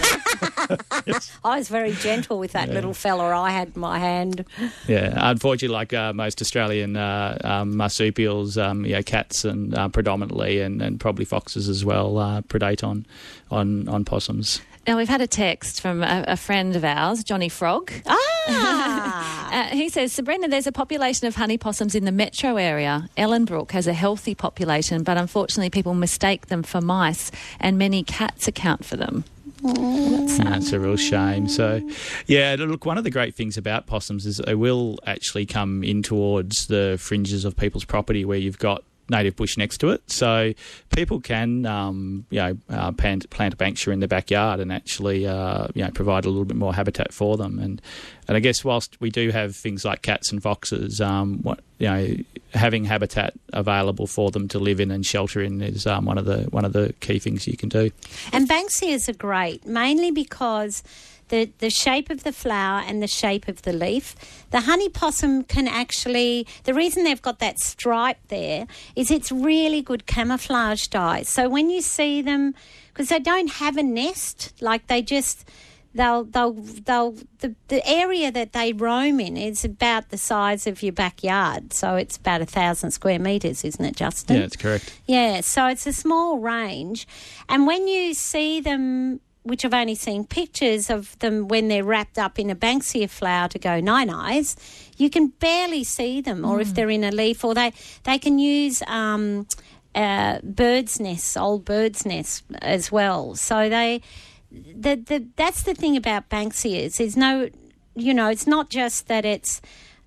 I was very gentle with that little fella I had in my hand. Yeah, unfortunately, like uh, most Australian uh, um, marsupials, um, you know, cats and uh, predominantly, and, and probably foxes as well, uh, predate on on on possums. Now we've had a text from a, a friend of ours, Johnny Frog. Ah. Uh, he says, Sabrina, there's a population of honey possums in the metro area. Ellenbrook has a healthy population, but unfortunately, people mistake them for mice, and many cats account for them. That's a real shame. So, yeah, look, one of the great things about possums is they will actually come in towards the fringes of people's property where you've got native bush next to it. So people can, um, you know, uh, plant, plant a banksia in their backyard and actually, uh, you know, provide a little bit more habitat for them. And and I guess whilst we do have things like cats and foxes, um, what you know, having habitat available for them to live in and shelter in is um, one of the one of the key things you can do. And Banksias are great, mainly because the, the shape of the flower and the shape of the leaf. The honey possum can actually, the reason they've got that stripe there is it's really good camouflage dye. So when you see them, because they don't have a nest, like they just, they'll, they'll, they'll, the, the area that they roam in is about the size of your backyard. So it's about a thousand square metres, isn't it, Justin? Yeah, that's correct. Yeah, so it's a small range. And when you see them, which I've only seen pictures of them when they're wrapped up in a Banksia flower to go nine eyes, you can barely see them, or if they're in a leaf, or they, they can use. Um, uh, birds' nests, old birds' nests as well. So they, the, the that's the thing about Banksias. There's no, you know, it's not just that it's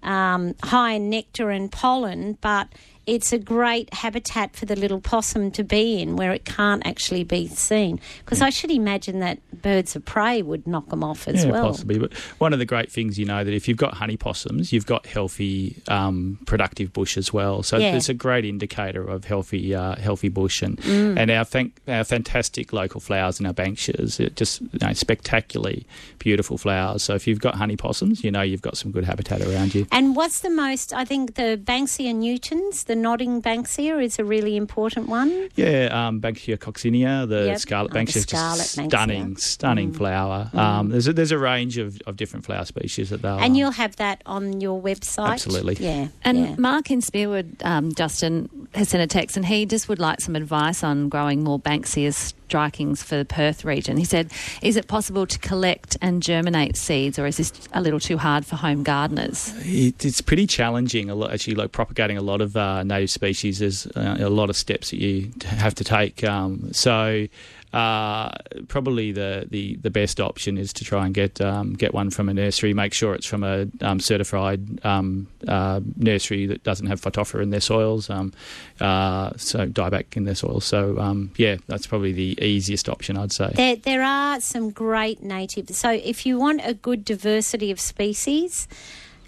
um, high in nectar and pollen, but it's a great habitat for the little possum to be in where it can't actually be seen. Because I should imagine that birds of prey would knock them off as yeah, well. possibly. But one of the great things, you know, that if you've got honey possums, you've got healthy, um, productive bush as well. So Yeah. it's a great indicator of healthy, uh, healthy bush, and Mm. and our fan- our fantastic local flowers and our banksias, it just you know, spectacularly beautiful flowers. So if you've got honey possums, you know you've got some good habitat around you. And what's the most? I think the Banksia nutans, the nodding Banksia, is a really important one. Yeah, um, Banksia coccinea, the Yep. scarlet Oh, the Banksia, just scarlet Banksia. stunning, stunning Mm. flower. Um, there's a, there's a range of, of different flower species that they'll. And you'll have that on your website. Absolutely. Yeah. And yeah. Mark in Spearwood, um, Justin, has sent a text and he just would like some advice on growing more Banksia strikings for the Perth region. He said, Is it possible to collect and germinate seeds or is this a little too hard for home gardeners? It, it's pretty challenging. Actually, like propagating a lot of uh, native species. There's uh, a lot of steps that you have to take. Um, so. Uh, probably the, the, the best option is to try and get um, get one from a nursery. Make sure it's from a um, certified um, uh, nursery that doesn't have phytophthora in their soils, um, uh, so dieback in their soils. So um, yeah, that's probably the easiest option, I'd say. There, there are some great native. So, if you want a good diversity of species,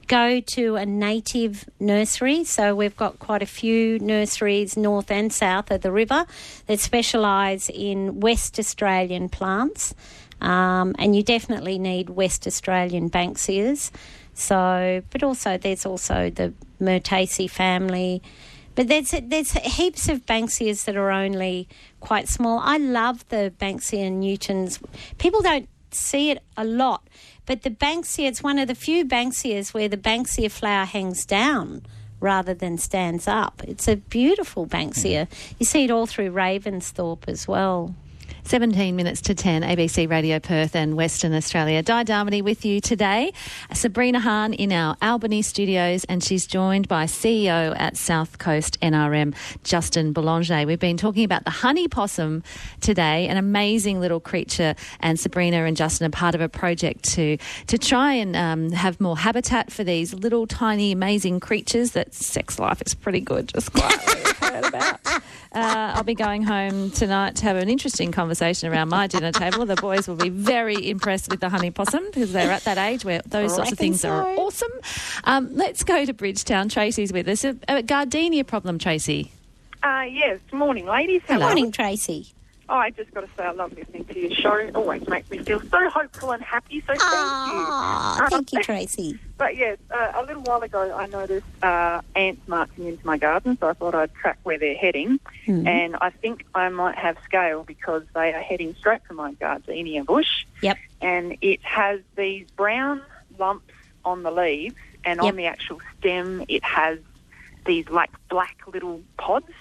go to a native nursery. So, we've got quite a few nurseries north and south of the river that specialise in West Australian plants. Um, and you definitely need West Australian Banksias. So, but also there's also the Myrtaceae family. But there's there's heaps of Banksias that are only quite small. I love the Banksia nutans. People don't see it a lot, but the Banksia it's one of the few Banksias where the Banksia flower hangs down rather than stands up. It's a beautiful Banksia. Hmm. You see it all through Ravensthorpe as well. 17 minutes to 10, ABC Radio Perth and Western Australia. Di Darmody with you today. Sabrina Hahn in our Albany studios, and she's joined by CEO at South Coast NRM, Justin Bellanger. We've been talking about the honey possum today, an amazing little creature, and Sabrina and Justin are part of a project to, to try and um, have more habitat for these little tiny amazing creatures that sex life is pretty good, just quietly. heard about. Uh, I'll be going home tonight to have an interesting conversation around my dinner table. The boys will be very impressed with the honey possum because they're at that age where those sorts of Reckon things are awesome. Um, let's go to Bridgetown. Tracy's with us. A, a gardenia problem, Tracy. Uh, yes, morning, ladies. How Good morning. Tracy. Oh, I just got to say, I love listening to your show. It always makes me feel so hopeful and happy. So thank Aw, you. thank Um, you, Tracy. But yes, uh, a little while ago, I noticed uh, ants marching into my garden, so I thought I'd track where they're heading. Mhm. And I think I might have scale because they are heading straight for my gardenia bush. Yep. And it has these brown lumps on the leaves, and Yep. on the actual stem, it has these like black little pods.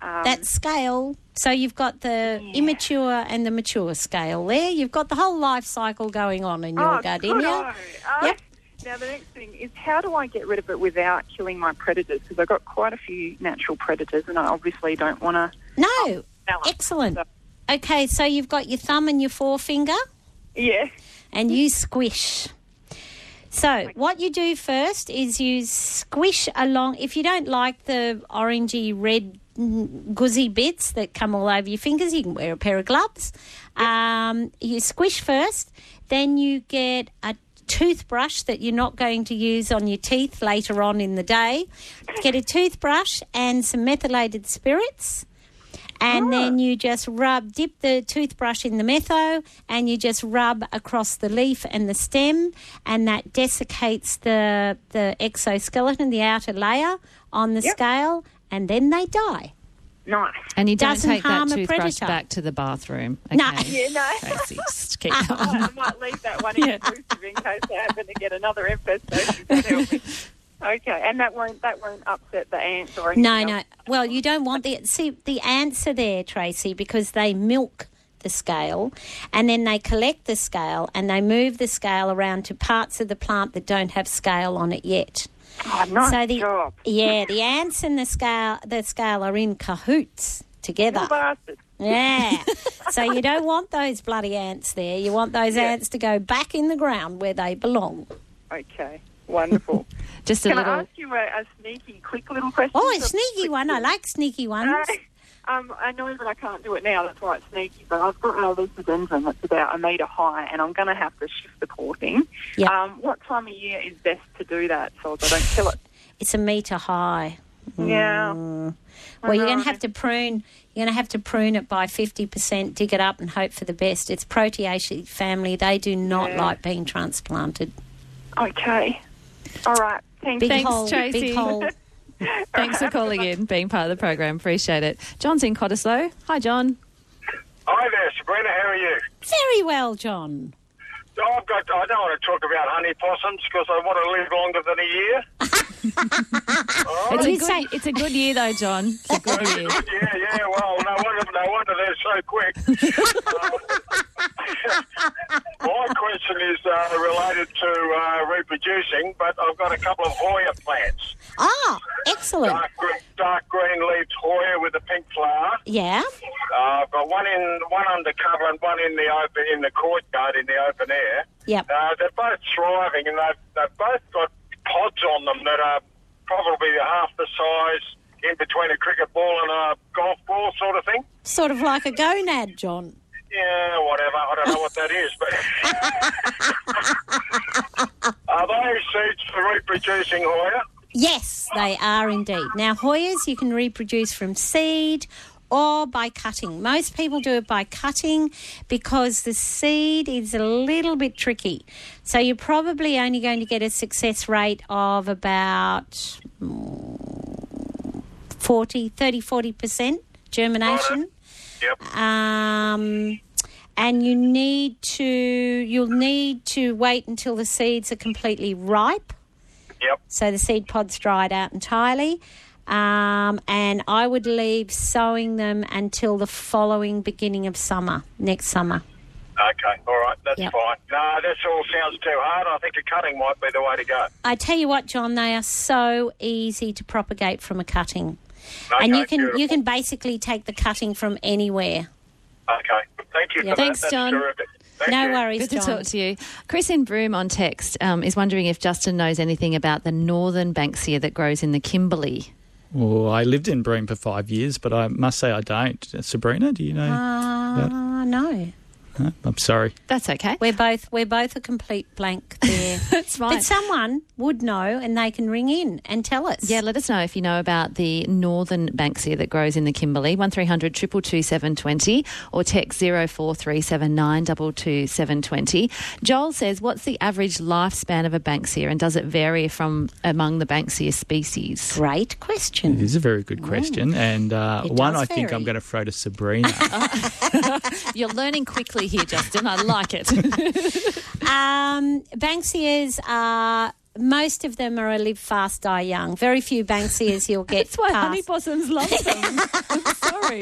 Um, that scale. So you've got the immature and the mature scale there. You've got the whole life cycle going on in your Oh, gardenia. Oh, Yep. Now, the next thing is how do I get rid of it without killing my predators? Because I've got quite a few natural predators, and I obviously don't want to. No. Excellent. Okay, so you've got your thumb and your forefinger. Yeah. And you squish. So, what you do first is you squish along. If you don't like the orangey red guzzy bits that come all over your fingers, you can wear a pair of gloves. Um, you squish first, then you get a toothbrush that you're not going to use on your teeth later on in the day. Get a toothbrush and some methylated spirits. And oh. then you just rub, dip the toothbrush in the metho, and you just rub across the leaf and the stem, and that desiccates the the exoskeleton, the outer layer on the scale, and then they die. Nice. And you don't Doesn't take that harm a toothbrush predator. back to the bathroom. Okay. No. Yeah, no. Tracy, just keep oh, I, going. I might leave that one inclusive in case I happen to get another infestation. That'd help me. Okay, and that won't that won't upset the ants or anything. No, else? no. Well, you don't want the see the ants are there, Tracy, because they milk the scale and then they collect the scale and they move the scale around to parts of the plant that don't have scale on it yet. Oh, nice so the job. yeah, the ants and the scale the scale are in cahoots together. Yeah. so you don't want those bloody ants there. You want those ants to go back in the ground where they belong. Okay, wonderful. Just a Can little. I ask you a, a sneaky, quick little question? Oh, a sneaky one. I like sneaky ones. Um, I know that I can't do it now. That's why it's sneaky. But I've got a leucadendron that's about a metre high, and I'm going to have to shift the porting. Yep. Um, what time of year is best to do that so that I don't kill it? It's a metre high. Yeah. Mm. Well, you're going to have to prune. You're going to have to prune it by fifty percent, dig it up, and hope for the best. It's Proteaceae family. They do not Yeah. like being transplanted. Okay. All right. Thanks. Big Thanks, hole, Tracy. big hole. Thanks for calling in, being part of the program. Appreciate it. John's in Cottesloe. Hi, John. Hi there, Sabrina. How are you? Very well, John. So I've got. I don't want to talk about honey possums because I want to live longer than a year. It's a, good, it's a good year, though, John. It's a good year. yeah, yeah. Well, no wonder, no wonder they're so quick. My question is uh, related to uh, reproducing, but I've got a couple of Hoya plants. Ah, excellent. Dark, gre- dark green leaved Hoya with a pink flower. Yeah. Uh, I've got one in one undercover and one in the open in the courtyard in the open air. Yep. Uh, they're both thriving, and they've they've both got pods on them that are probably half the size in between a cricket ball and a golf ball, sort of thing. Sort of like a gonad, John. Yeah, whatever. I don't know what that is, but are they seeds for reproducing Hoya? Yes, they are indeed. Now, Hoyas you can reproduce from seed or by cutting. Most people do it by cutting because the seed is a little bit tricky. So you're probably only going to get a success rate of about mm, 40, 30, 40% germination. Yep. Um, and you need to you'll need to wait until the seeds are completely ripe. Yep. So the seed pod's dried out entirely. Um, and I would leave sowing them until the following beginning of summer, next summer. Okay, all right, that's Yep. fine. No, this all sounds too hard. I think a cutting might be the way to go. I tell you what, John, they are so easy to propagate from a cutting. and you can you can basically take the cutting from anywhere. Okay, thank you Yep. for Thanks, that. John. terrific. Thank No you. worries, Good to talk to you. Chris in Broome on text um, is wondering if Justin knows anything about the northern Banksia that grows in the Kimberley. Well, I lived in Broome for five years, but I must say I don't. Sabrina, do you know? Uh, no. No? I'm sorry. That's okay. We're both we're both a complete blank there. That's fine. But someone would know and they can ring in and tell us. Yeah, let us know if you know about the northern Banksia that grows in the Kimberley. 1300 222 720 or text 0437 222 720. Joel says, What's the average lifespan of a Banksia and does it vary from among the Banksia species? Great question. It is a very good question, and uh, one does I think. I'm going to throw to Sabrina. You're learning quickly here, Justin. I like it. Um, Banksias are most of them are a live fast, die young. Very few Banksias you'll get. That's why past. honey possums love them. Sorry.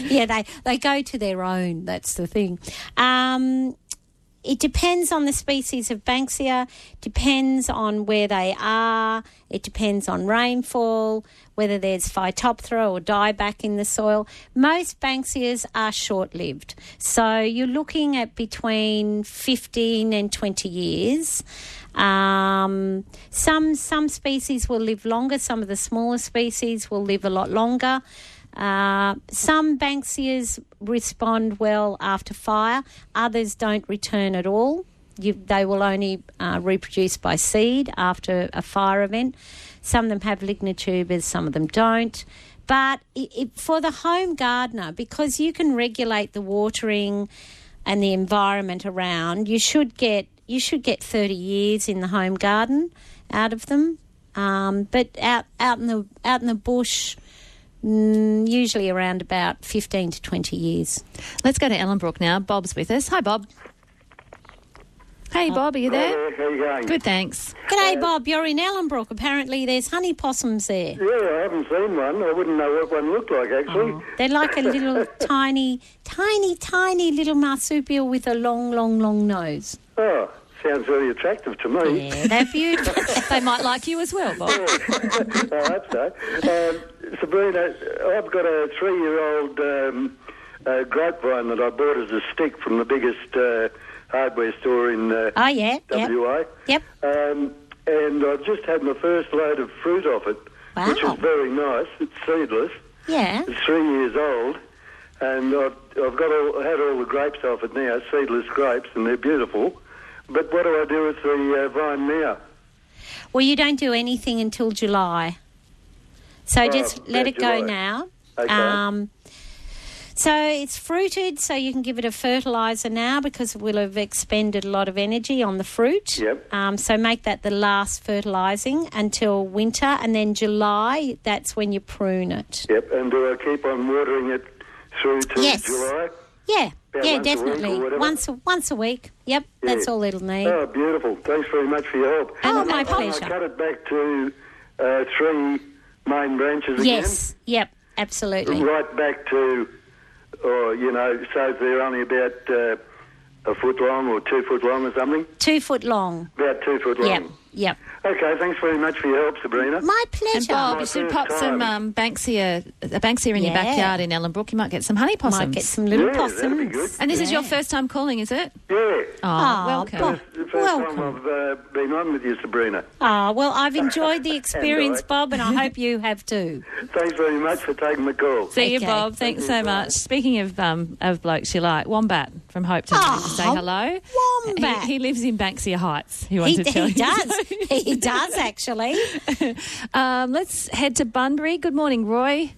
yeah, they they go to their own. That's the thing. Um, it depends on the species of Banksia, depends on where they are, it depends on rainfall, whether there's Phytophthora or dieback in the soil. Most Banksias are short lived. So you're looking at between 15 and 20 years. Um, some some species will live longer. Some of the smaller species will live a lot longer. Uh, some Banksias respond well after fire. Others don't return at all. You, they will only uh, reproduce by seed after a fire event. Some of them have lignotubers, some of them don't. But it, it, for the home gardener, because you can regulate the watering and the environment around, you should get you should get thirty years in the home garden out of them. Um, but out out in the out in the bush, mm, usually around about fifteen to twenty years. Let's go to Ellenbrook now. Bob's with us. Hi, Bob. Hey, Bob, are you there? How you going? Good, thanks. G'day, Bob. You're in Ellenbrook. Apparently, there's honey possums there. Yeah, I haven't seen one. I wouldn't know what one looked like, actually. They're like a little tiny, tiny, tiny little marsupial with a long, long, long nose. Oh, sounds very attractive to me. Yeah, they're beautiful. they might like you as well, Bob. I hope so. Um, Sabrina, I've got a three-year-old um, uh, grapevine that I bought as a stick from the biggest uh, hardware store in uh, Oh, yeah. WA. Yep. Um, and I've just had my first load of fruit off it, which Wow. is very nice. It's seedless. Yeah. It's three years old, and I've, I've got all, had all the grapes off it now, seedless grapes, and they're beautiful. But what do I do with the uh, vine now? Well, you don't do anything until July. So Oh, just let it go now. Okay. Um, so it's fruited, so you can give it a fertiliser now because it will have expended a lot of energy on the fruit. Yep. Um, so make that the last fertilising until winter, and then July, that's when you prune it. Yep. And do I keep on watering it through to Yes. July? Yeah, yeah, once a definitely. whatever? once a, once a week. Yep, that's all it'll need. Oh, beautiful. Thanks very much for your help. Oh, And my I- pleasure. I cut it back to uh, three main branches again. yes, yep, absolutely. Right back to, or you know, so they're only about uh, a foot long or two foot long or something. Two foot long. About two foot long. Yep, yep. Okay, thanks very much for your help, Sabrina. My pleasure. And Bob, My you should first pop some um, Banksia, a Banksia in your backyard in Ellenbrook. You might get some honey possums. get some little Yeah, that'd be good. And this is your first time calling, is it? Yeah. Oh, Oh, welcome. Bob. The first Welcome. time I've uh, been on with you, Sabrina. Ah, well, I've enjoyed the experience, And Bob, and I hope you have too. Thanks very much for taking the call. See you, Bob. Thanks so much. Speaking of um, of blokes you like, Wombat from Hopetoun Oh, say hello. Wombat. He, he lives in Banksia Heights. He He, wants to tell he you. does. He does, actually. um, let's head to Bunbury. Good morning, Roy.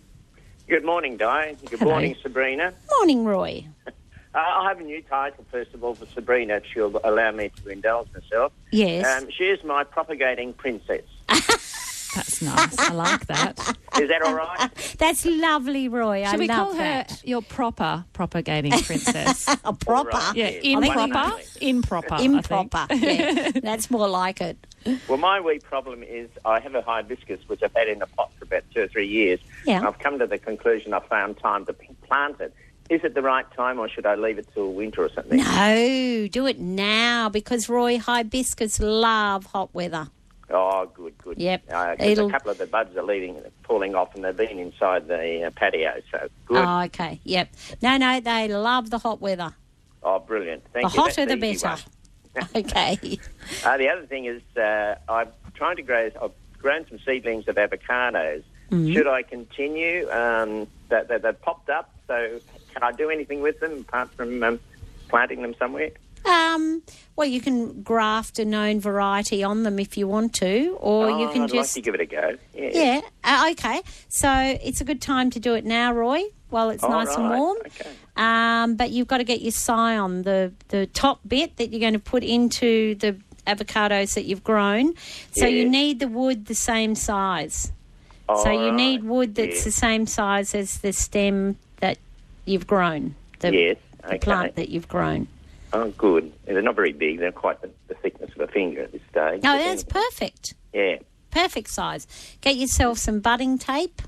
Good morning, Di. Good Hello. morning, Sabrina. Morning, Roy. Uh, I have a new title, first of all, for Sabrina, if she'll allow me to indulge myself. Yes. Um, she is my propagating princess. That's nice. I like that. Is that all right? That's lovely, Roy. I Should we love call that. her your proper propagating princess? A proper. right. yeah, Yeah, improper. Improper. I think. Improper. yeah, that's more like it. Well, my wee problem is I have a hibiscus which I've had in a pot for about two or three years. Yeah. I've come to the conclusion I've found time to plant it. Is it the right time or should I leave it till winter or something? No, do it now because Roy hibiscus love hot weather. Oh, good, good. Yep. Uh, a couple of the buds are leaving, falling off, and they've been inside the uh, patio. So good. Oh, okay. Yep. No, no, they love the hot weather. oh, brilliant. Thank the you. hotter That's the better. one. okay. Uh, the other thing is, uh, I'm trying to grow. I've grown some seedlings of avocados. Mhm. Should I continue? Um, that, that they've popped up. So can I do anything with them apart from um, planting them somewhere? Um, well, you can graft a known variety on them if you want to, or oh, you can I'd just like to give it a go. Yeah. yeah. Uh, okay, so it's a good time to do it now, Roy, while it's All nice and warm. Okay. Um, but you've got to get your scion, the the top bit that you're going to put into the avocados that you've grown. So you need the wood the same size. so you right, need wood that's yeah. the same size as the stem that you've grown. The, yes. the Okay. plant that you've grown. Oh, good. They're not very big. They're quite the, the thickness of a finger at this stage. No, that's perfect. Yeah. Perfect size. Get yourself some budding tape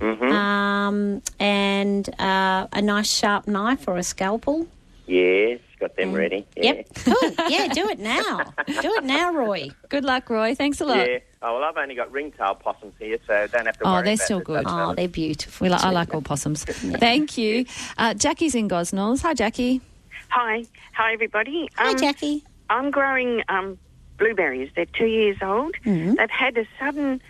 hmm um, and uh, a nice sharp knife or a scalpel. Yes. got them ready. Yeah. Yep. Cool. Yeah, do it now. Do it now, Roy. Good luck, Roy. Thanks a lot. Yeah. Oh, well, I've only got ringtail possums here, so don't have to Oh, they're about still the good. Oh, fellas. they're beautiful. We like, I like all possums. Thank you. Uh, Jackie's in Gosnells. Hi, Jackie. Hi. Hi, everybody. Hi, Um, Jackie. I'm growing um, blueberries. They're two years old. Mm-hmm. They've had a sudden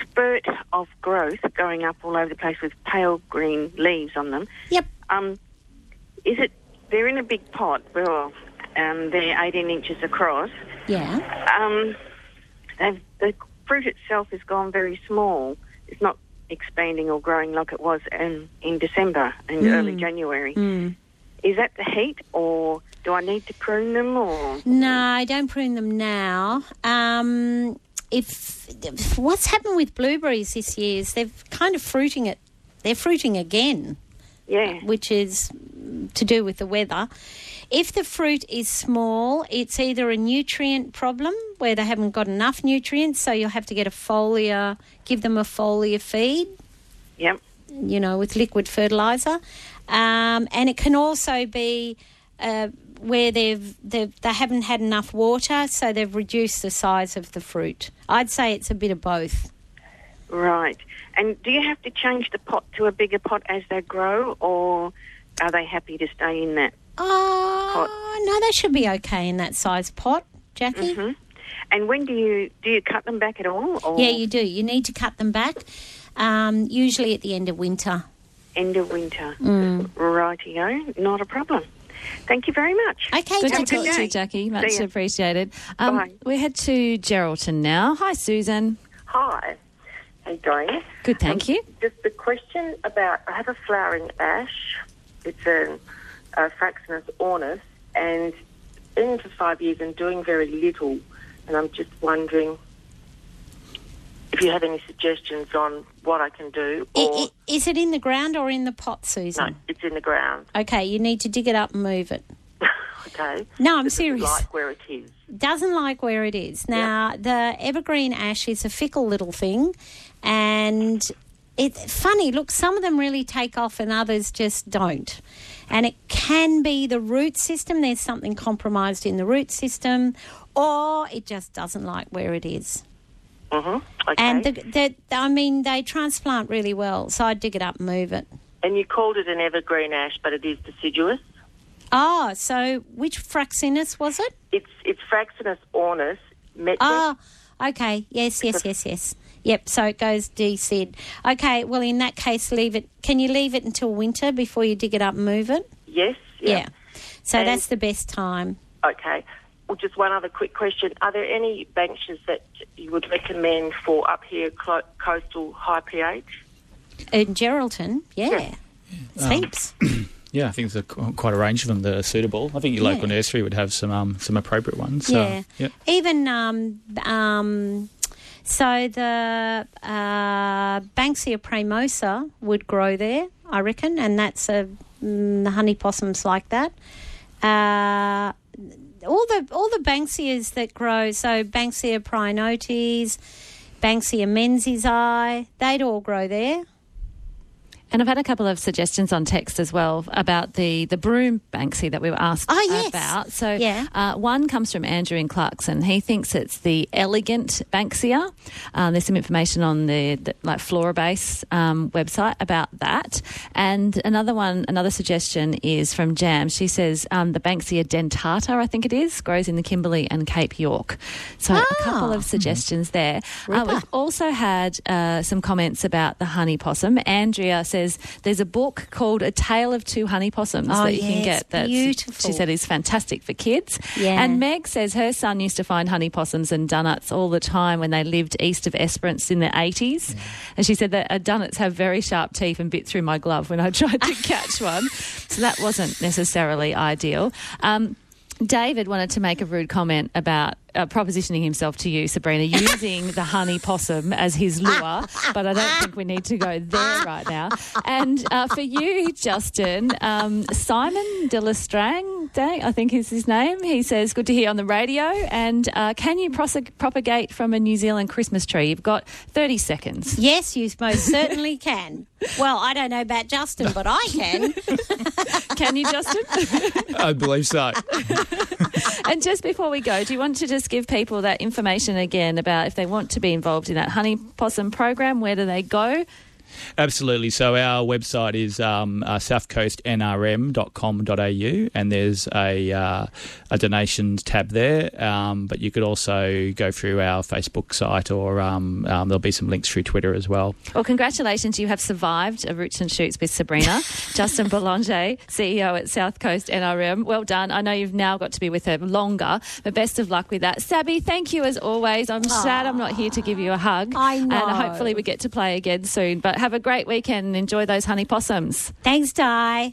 spurt of growth going up all over the place with pale green leaves on them. Yep. Um, is it, they're in a big pot. Well, um, they're 18 inches across. Yeah. Um, the fruit itself has gone very small. It's not expanding or growing like it was in, in December and Mm. early January. Mm. Is that the heat, or do I need to prune them, or No, I don't prune them now. Um, if, if what's happened with blueberries this year is they've kind of fruiting it. They're fruiting again. Yeah. Which is to do with the weather. If the fruit is small, it's either a nutrient problem where they haven't got enough nutrients, so you'll have to get a foliar, give them a foliar feed. Yep. You know, with liquid fertilizer, um, and it can also be uh, where they've, they've they haven't had enough water, so they've reduced the size of the fruit. I'd say it's a bit of both. right? And do you have to change the pot to a bigger pot as they grow, or are they happy to stay in that? Oh, no, they should be okay in that size pot, Jackie. hmm And when do you do you cut them back at all? Or Yeah, you do. You need to cut them back, um, usually at the end of winter. end of winter. Mm. Rightio, not a problem. Thank you very much. Okay, Good to Have a talk to you, Jackie. Much appreciated. Um, we head to Geraldton now. Hi, Susan. Hi. How you going? Good, thank you. Just a question about I have a flowering ash. It's a, a Fraxinus ornus, and in for five years and doing very little. And I'm just wondering if you have any suggestions on what I can do. Or Is it in the ground or in the pot, Susan? no, it's in the ground. Okay, you need to dig it up and move it. Okay. No, I'm serious. Like where it is. Doesn't like where it is. Now, the evergreen ash is a fickle little thing, and it's funny. Look, some of them really take off, and others just don't. And it can be the root system. There's something compromised in the root system, or it just doesn't like where it is. Mm-hmm. Okay. And the, the, I mean, they transplant really well, so I'd dig it up and move it. And you called it an evergreen ash, but it is deciduous. Oh, so which Fraxinus was it? It's it's Fraxinus ornus. Met- Oh, okay. Yes, yes, yes, yes. Yep, so it goes DCID. Okay, well, in that case, leave it. Can you leave it until winter before you dig it up and move it? Yes. Yeah. So And- that's the best time. Okay. Well, just one other quick question. Are there any bankers that you would recommend for up here, clo- coastal, high pH? In Geraldton, yeah. It's Um, heaps. Yeah, I think there's a, quite a range of them that are suitable. I think your local Yeah. nursery would have some um, some appropriate ones. So, yeah. yeah. Even um, um, so the uh, Banksia praemorsa would grow there, I reckon, and that's a mm, the honey possums like that. Uh, all the all the Banksias that grow, so Banksia prionotes, Banksia menziesii, they'd all grow there. And I've had a couple of suggestions on text as well about the, the Broome Banksia that we were asked Oh, yes. about. So Yeah. uh, one comes from Andrew in Clarkson. He thinks it's the elegant Banksia. Um, there's some information on the, the like Florabase um, website about that. And another one, another suggestion is from Jam. She says um, the Banksia dentata, I think it is, grows in the Kimberley and Cape York. So a couple Ah. of suggestions there. Uh, we've also had uh, some comments about the honey possum. Andrea says there's a book called A Tale of Two Honey Possums Oh, that you can get. That beautiful. she said is fantastic for kids. Yeah. And Meg says her son used to find honey possums and dunnarts all the time when they lived east of Esperance in the 80s. And she said that uh, dunnarts have very sharp teeth and bit through my glove when I tried to catch one. So that wasn't necessarily ideal. Um, David wanted to make a rude comment about uh, propositioning himself to you, Sabrina, using the honey possum as his lure, but I don't think we need to go there right now. And uh, for you, Justin, um, Simon de Lestrang I think is his name. He says, "Good to hear on the radio." And uh, can you pros- propagate from a New Zealand Christmas tree? You've got thirty seconds. Yes, you most certainly can. Well, I don't know about Justin, but I can. Can you, Justin? I believe so. and just before we go, do you want to just give people that information again about if they want to be involved in that honey possum program? Where do they go? Absolutely. So our website is um, uh, southcoastnrm.com.au and there's a, uh, a donations tab there. Um, but you could also go through our Facebook site or um, um, there'll be some links through Twitter as well. Well, congratulations. You have survived a Roots and Shoots with Sabrina. Justin Bellanger, CEO at South Coast NRM. Well done. I know you've now got to be with her longer, but best of luck with that. Sabby, thank you as always. I'm sad I'm not here to give you a hug. I know. And hopefully we get to play again soon. But have a great weekend and enjoy those honey possums. Thanks, Di.